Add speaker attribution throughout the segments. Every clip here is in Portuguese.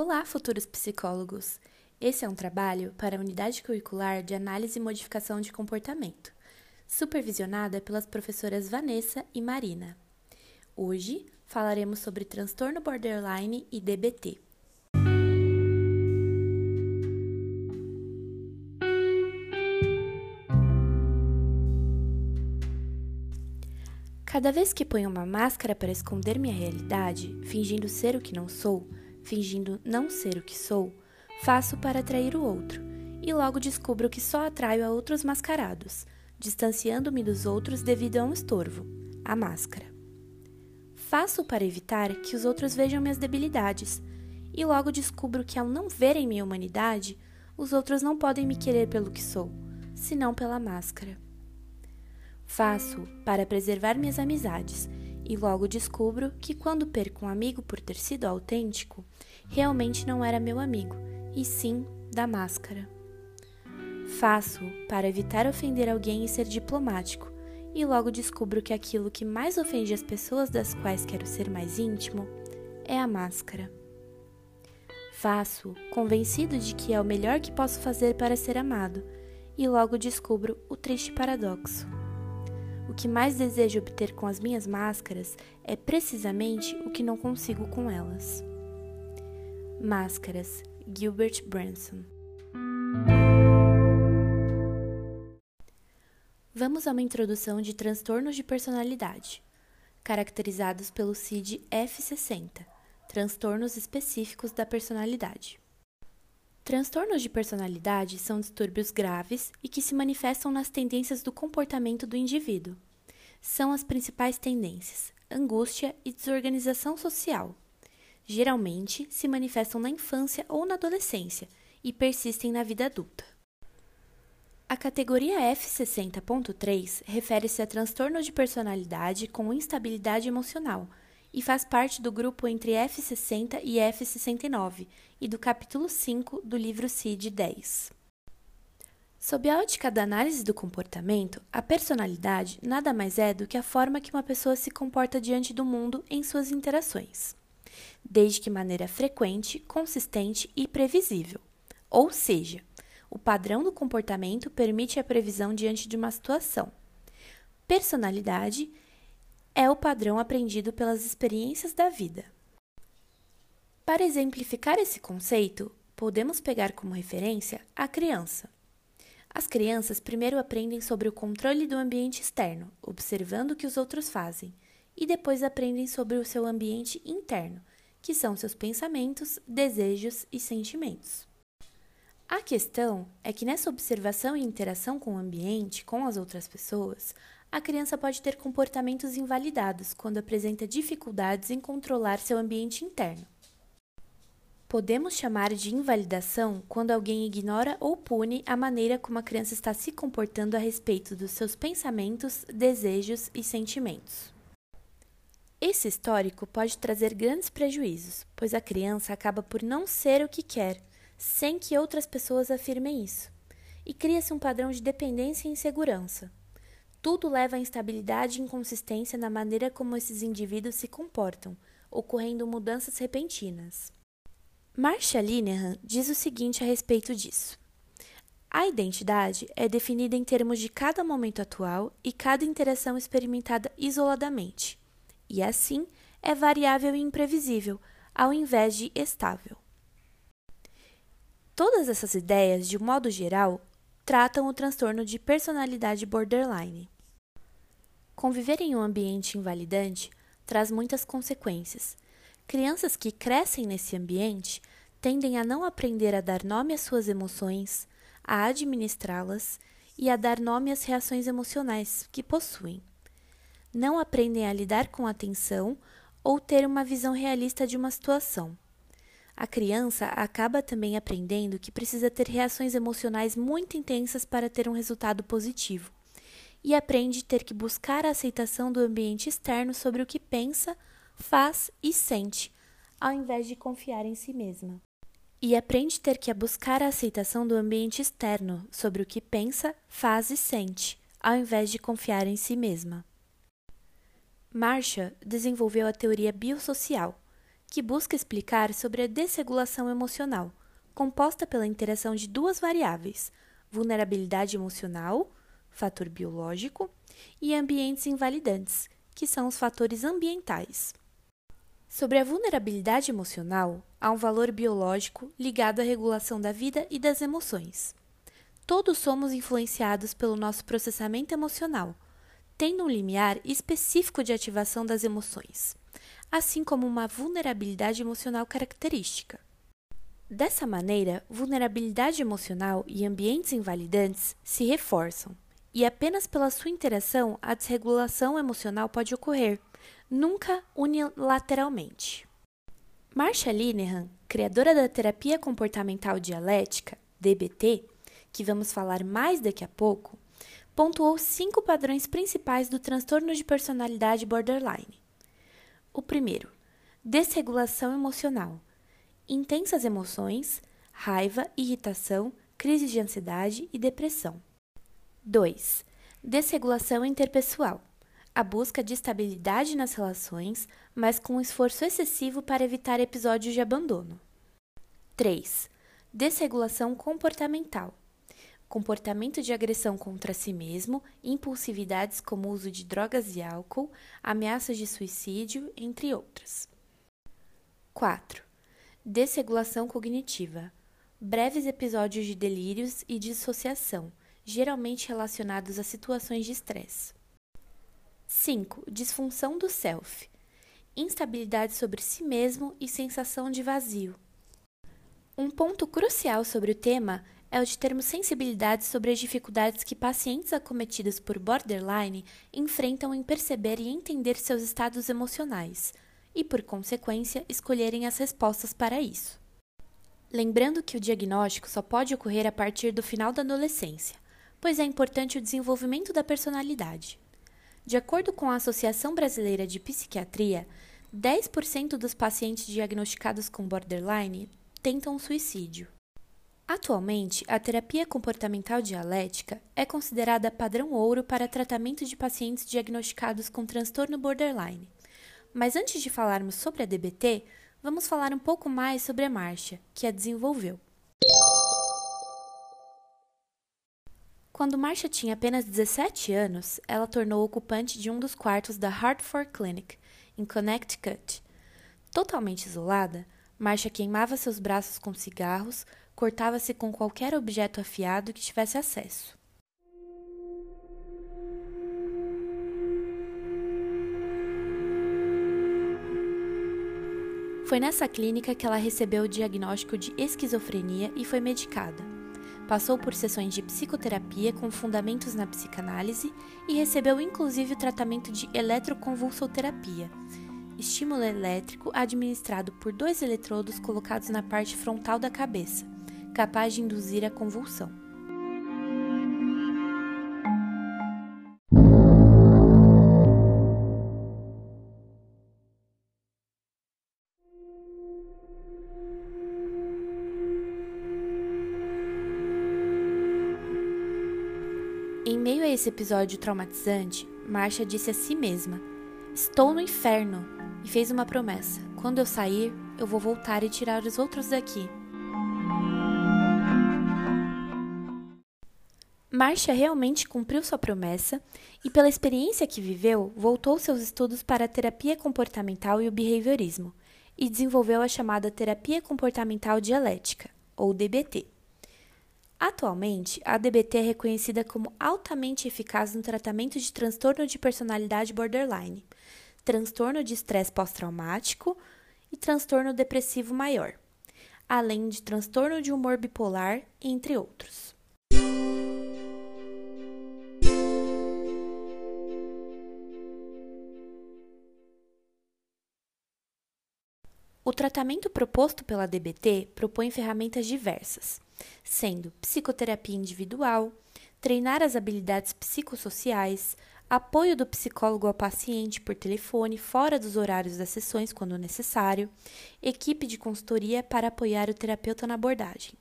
Speaker 1: Olá, futuros psicólogos! Esse é um trabalho para a Unidade Curricular de Análise e Modificação de Comportamento, supervisionada pelas professoras Vanessa e Marina. Hoje falaremos sobre transtorno borderline e DBT. Cada vez que ponho uma máscara para esconder minha realidade, fingindo ser o que não sou, fingindo não ser o que sou, faço para atrair o outro, e logo descubro que só atraio a outros mascarados, distanciando-me dos outros devido a um estorvo, a máscara. Faço para evitar que os outros vejam minhas debilidades, e logo descubro que ao não verem minha humanidade, os outros não podem me querer pelo que sou, senão pela máscara. Faço para preservar minhas amizades e logo descubro que quando perco um amigo por ter sido autêntico, realmente não era meu amigo, e sim da máscara. Faço para evitar ofender alguém e ser diplomático, e logo descubro que aquilo que mais ofende as pessoas das quais quero ser mais íntimo é a máscara. Faço convencido de que é o melhor que posso fazer para ser amado, e logo descubro o triste paradoxo o que mais desejo obter com as minhas máscaras é precisamente o que não consigo com elas. Máscaras, Gilbert Branson. Vamos a uma introdução de transtornos de personalidade, caracterizados pelo CID F60, transtornos específicos da personalidade. Transtornos de personalidade são distúrbios graves e que se manifestam nas tendências do comportamento do indivíduo. São as principais tendências: angústia e desorganização social. Geralmente se manifestam na infância ou na adolescência e persistem na vida adulta. A categoria F60.3 refere-se a transtorno de personalidade com instabilidade emocional e faz parte do grupo entre F60 e F69 e do capítulo 5 do livro CID 10. Sob a ótica da análise do comportamento, a personalidade nada mais é do que a forma que uma pessoa se comporta diante do mundo em suas interações, desde que maneira frequente, consistente e previsível. Ou seja, o padrão do comportamento permite a previsão diante de uma situação. Personalidade é o padrão aprendido pelas experiências da vida. Para exemplificar esse conceito, podemos pegar como referência a criança. As crianças primeiro aprendem sobre o controle do ambiente externo, observando o que os outros fazem, e depois aprendem sobre o seu ambiente interno, que são seus pensamentos, desejos e sentimentos. A questão é que nessa observação e interação com o ambiente, com as outras pessoas, a criança pode ter comportamentos invalidados quando apresenta dificuldades em controlar seu ambiente interno. Podemos chamar de invalidação quando alguém ignora ou pune a maneira como a criança está se comportando a respeito dos seus pensamentos, desejos e sentimentos. Esse histórico pode trazer grandes prejuízos, pois a criança acaba por não ser o que quer, sem que outras pessoas afirmem isso, e cria-se um padrão de dependência e insegurança. Tudo leva à instabilidade e inconsistência na maneira como esses indivíduos se comportam, ocorrendo mudanças repentinas. Marcia Linehan diz o seguinte a respeito disso. A identidade é definida em termos de cada momento atual e cada interação experimentada isoladamente, e assim é variável e imprevisível, ao invés de estável. Todas essas ideias, de modo geral, tratam o transtorno de personalidade borderline. Conviver em um ambiente invalidante traz muitas consequências. Crianças que crescem nesse ambiente tendem a não aprender a dar nome às suas emoções, a administrá-las e a dar nome às reações emocionais que possuem. Não aprendem a lidar com atenção ou ter uma visão realista de uma situação. A criança acaba também aprendendo que precisa ter reações emocionais muito intensas para ter um resultado positivo, e aprende ter que buscar a aceitação do ambiente externo sobre o que pensa, faz e sente, ao invés de confiar em si mesma. E aprende ter que buscar a aceitação do ambiente externo sobre o que pensa, faz e sente, ao invés de confiar em si mesma. Marcia desenvolveu a teoria biosocial que busca explicar sobre a desregulação emocional, composta pela interação de duas variáveis: vulnerabilidade emocional, fator biológico, e ambientes invalidantes, que são os fatores ambientais. Sobre a vulnerabilidade emocional, há um valor biológico ligado à regulação da vida e das emoções. Todos somos influenciados pelo nosso processamento emocional, tendo um limiar específico de ativação das emoções, assim como uma vulnerabilidade emocional característica. Dessa maneira, vulnerabilidade emocional e ambientes invalidantes se reforçam, e apenas pela sua interação a desregulação emocional pode ocorrer, nunca unilateralmente. Marcia Linehan, criadora da terapia comportamental dialética, DBT, que vamos falar mais daqui a pouco, pontuou cinco padrões principais do transtorno de personalidade borderline. O primeiro, desregulação emocional, intensas emoções, raiva, irritação, crise de ansiedade e depressão. 2. Desregulação interpessoal, a busca de estabilidade nas relações, mas com esforço excessivo para evitar episódios de abandono. 3. Desregulação comportamental, comportamento de agressão contra si mesmo, impulsividades como uso de drogas e álcool, ameaças de suicídio, entre outras. 4. Desregulação cognitiva. Breves episódios de delírios e dissociação, geralmente relacionados a situações de estresse. 5. Disfunção do self. Instabilidade sobre si mesmo e sensação de vazio. Um ponto crucial sobre o tema é o de termos sensibilidade sobre as dificuldades que pacientes acometidos por borderline enfrentam em perceber e entender seus estados emocionais e, por consequência, escolherem as respostas para isso. Lembrando que o diagnóstico só pode ocorrer a partir do final da adolescência, pois é importante o desenvolvimento da personalidade. De acordo com a Associação Brasileira de Psiquiatria, 10% dos pacientes diagnosticados com borderline tentam suicídio. Atualmente, a terapia comportamental dialética é considerada padrão ouro para tratamento de pacientes diagnosticados com transtorno borderline. Mas antes de falarmos sobre a DBT, vamos falar um pouco mais sobre a Marcia, que a desenvolveu. Quando Marcia tinha apenas 17 anos, ela tornou ocupante de um dos quartos da Hartford Clinic, em Connecticut. Totalmente isolada, Marcia queimava seus braços com cigarros, cortava-se com qualquer objeto afiado que tivesse acesso. Foi nessa clínica que ela recebeu o diagnóstico de esquizofrenia e foi medicada. Passou por sessões de psicoterapia com fundamentos na psicanálise e recebeu inclusive o tratamento de eletroconvulsoterapia, estímulo elétrico administrado por dois eletrodos colocados na parte frontal da cabeça capaz de induzir a convulsão. Esse episódio traumatizante, Marcia disse a si mesma: Estou no inferno! E fez uma promessa: quando eu sair, eu vou voltar e tirar os outros daqui. Marcia realmente cumpriu sua promessa e, pela experiência que viveu, voltou seus estudos para a terapia comportamental e o behaviorismo e desenvolveu a chamada terapia comportamental dialética, ou DBT. Atualmente, a DBT é reconhecida como altamente eficaz no tratamento de transtorno de personalidade borderline, transtorno de estresse pós-traumático e transtorno depressivo maior, além de transtorno de humor bipolar, entre outros. O tratamento proposto pela DBT propõe ferramentas diversas, sendo psicoterapia individual, treinar as habilidades psicossociais, apoio do psicólogo ao paciente por telefone fora dos horários das sessões quando necessário, equipe de consultoria para apoiar o terapeuta na abordagem.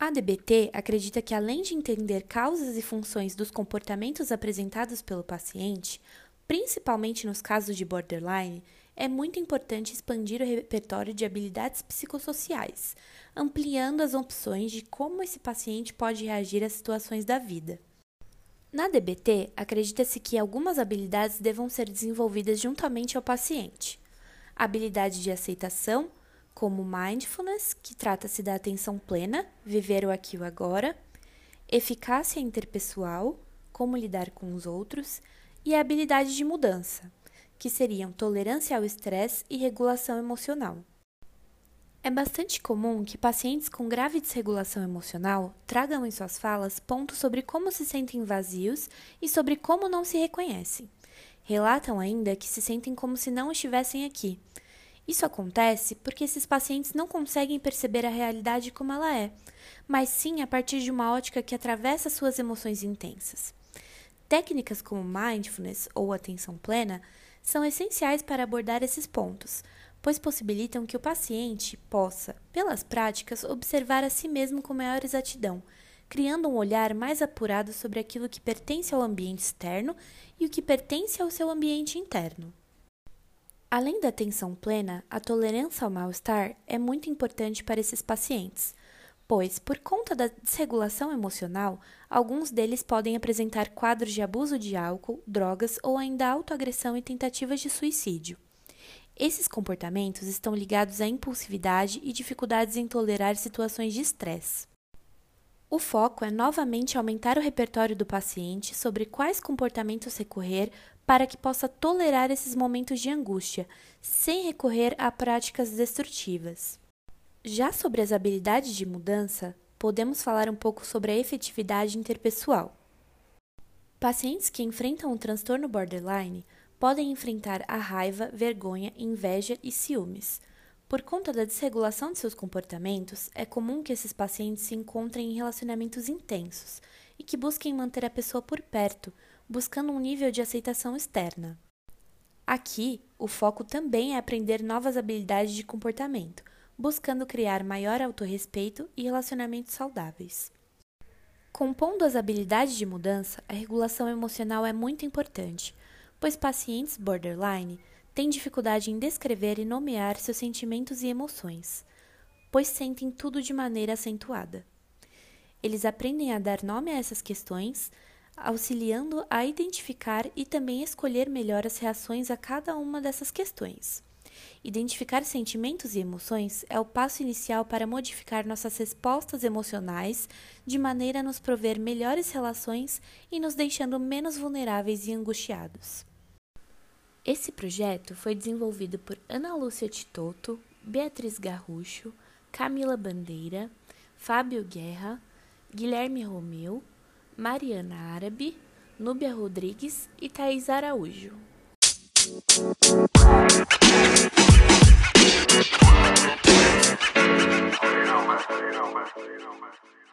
Speaker 1: A DBT acredita que, além de entender causas e funções dos comportamentos apresentados pelo paciente, principalmente nos casos de borderline, é muito importante expandir o repertório de habilidades psicossociais, ampliando as opções de como esse paciente pode reagir às situações da vida. Na DBT, acredita-se que algumas habilidades devam ser desenvolvidas juntamente ao paciente. Habilidade de aceitação, como mindfulness, que trata-se da atenção plena, viver o aqui e o agora, eficácia interpessoal, como lidar com os outros, e a habilidade de mudança, que seriam tolerância ao estresse e regulação emocional. É bastante comum que pacientes com grave desregulação emocional tragam em suas falas pontos sobre como se sentem vazios e sobre como não se reconhecem. Relatam ainda que se sentem como se não estivessem aqui. Isso acontece porque esses pacientes não conseguem perceber a realidade como ela é, mas sim a partir de uma ótica que atravessa suas emoções intensas. Técnicas como mindfulness ou atenção plena são essenciais para abordar esses pontos, pois possibilitam que o paciente possa, pelas práticas, observar a si mesmo com maior exatidão, criando um olhar mais apurado sobre aquilo que pertence ao ambiente externo e o que pertence ao seu ambiente interno. Além da atenção plena, a tolerância ao mal-estar é muito importante para esses pacientes, pois, por conta da desregulação emocional, alguns deles podem apresentar quadros de abuso de álcool, drogas ou ainda autoagressão e tentativas de suicídio. Esses comportamentos estão ligados à impulsividade e dificuldades em tolerar situações de estresse. O foco é novamente aumentar o repertório do paciente sobre quais comportamentos recorrer para que possa tolerar esses momentos de angústia, sem recorrer a práticas destrutivas. Já sobre as habilidades de mudança, podemos falar um pouco sobre a efetividade interpessoal. Pacientes que enfrentam o transtorno borderline podem enfrentar a raiva, vergonha, inveja e ciúmes. Por conta da desregulação de seus comportamentos, é comum que esses pacientes se encontrem em relacionamentos intensos e que busquem manter a pessoa por perto, buscando um nível de aceitação externa. Aqui, o foco também é aprender novas habilidades de comportamento, buscando criar maior autorrespeito e relacionamentos saudáveis. Compondo as habilidades de mudança, a regulação emocional é muito importante, pois pacientes borderline têm dificuldade em descrever e nomear seus sentimentos e emoções, pois sentem tudo de maneira acentuada. Eles aprendem a dar nome a essas questões, auxiliando a identificar e também escolher melhor as reações a cada uma dessas questões. Identificar sentimentos e emoções é o passo inicial para modificar nossas respostas emocionais de maneira a nos prover melhores relações e nos deixando menos vulneráveis e angustiados. Esse projeto foi desenvolvido por Ana Lúcia Titoto, Beatriz Garrucho, Camila Bandeira, Fábio Guerra, Guilherme Romeu, Mariana Árabe, Núbia Rodrigues e Thais Araújo. mess, don't mess, you don't.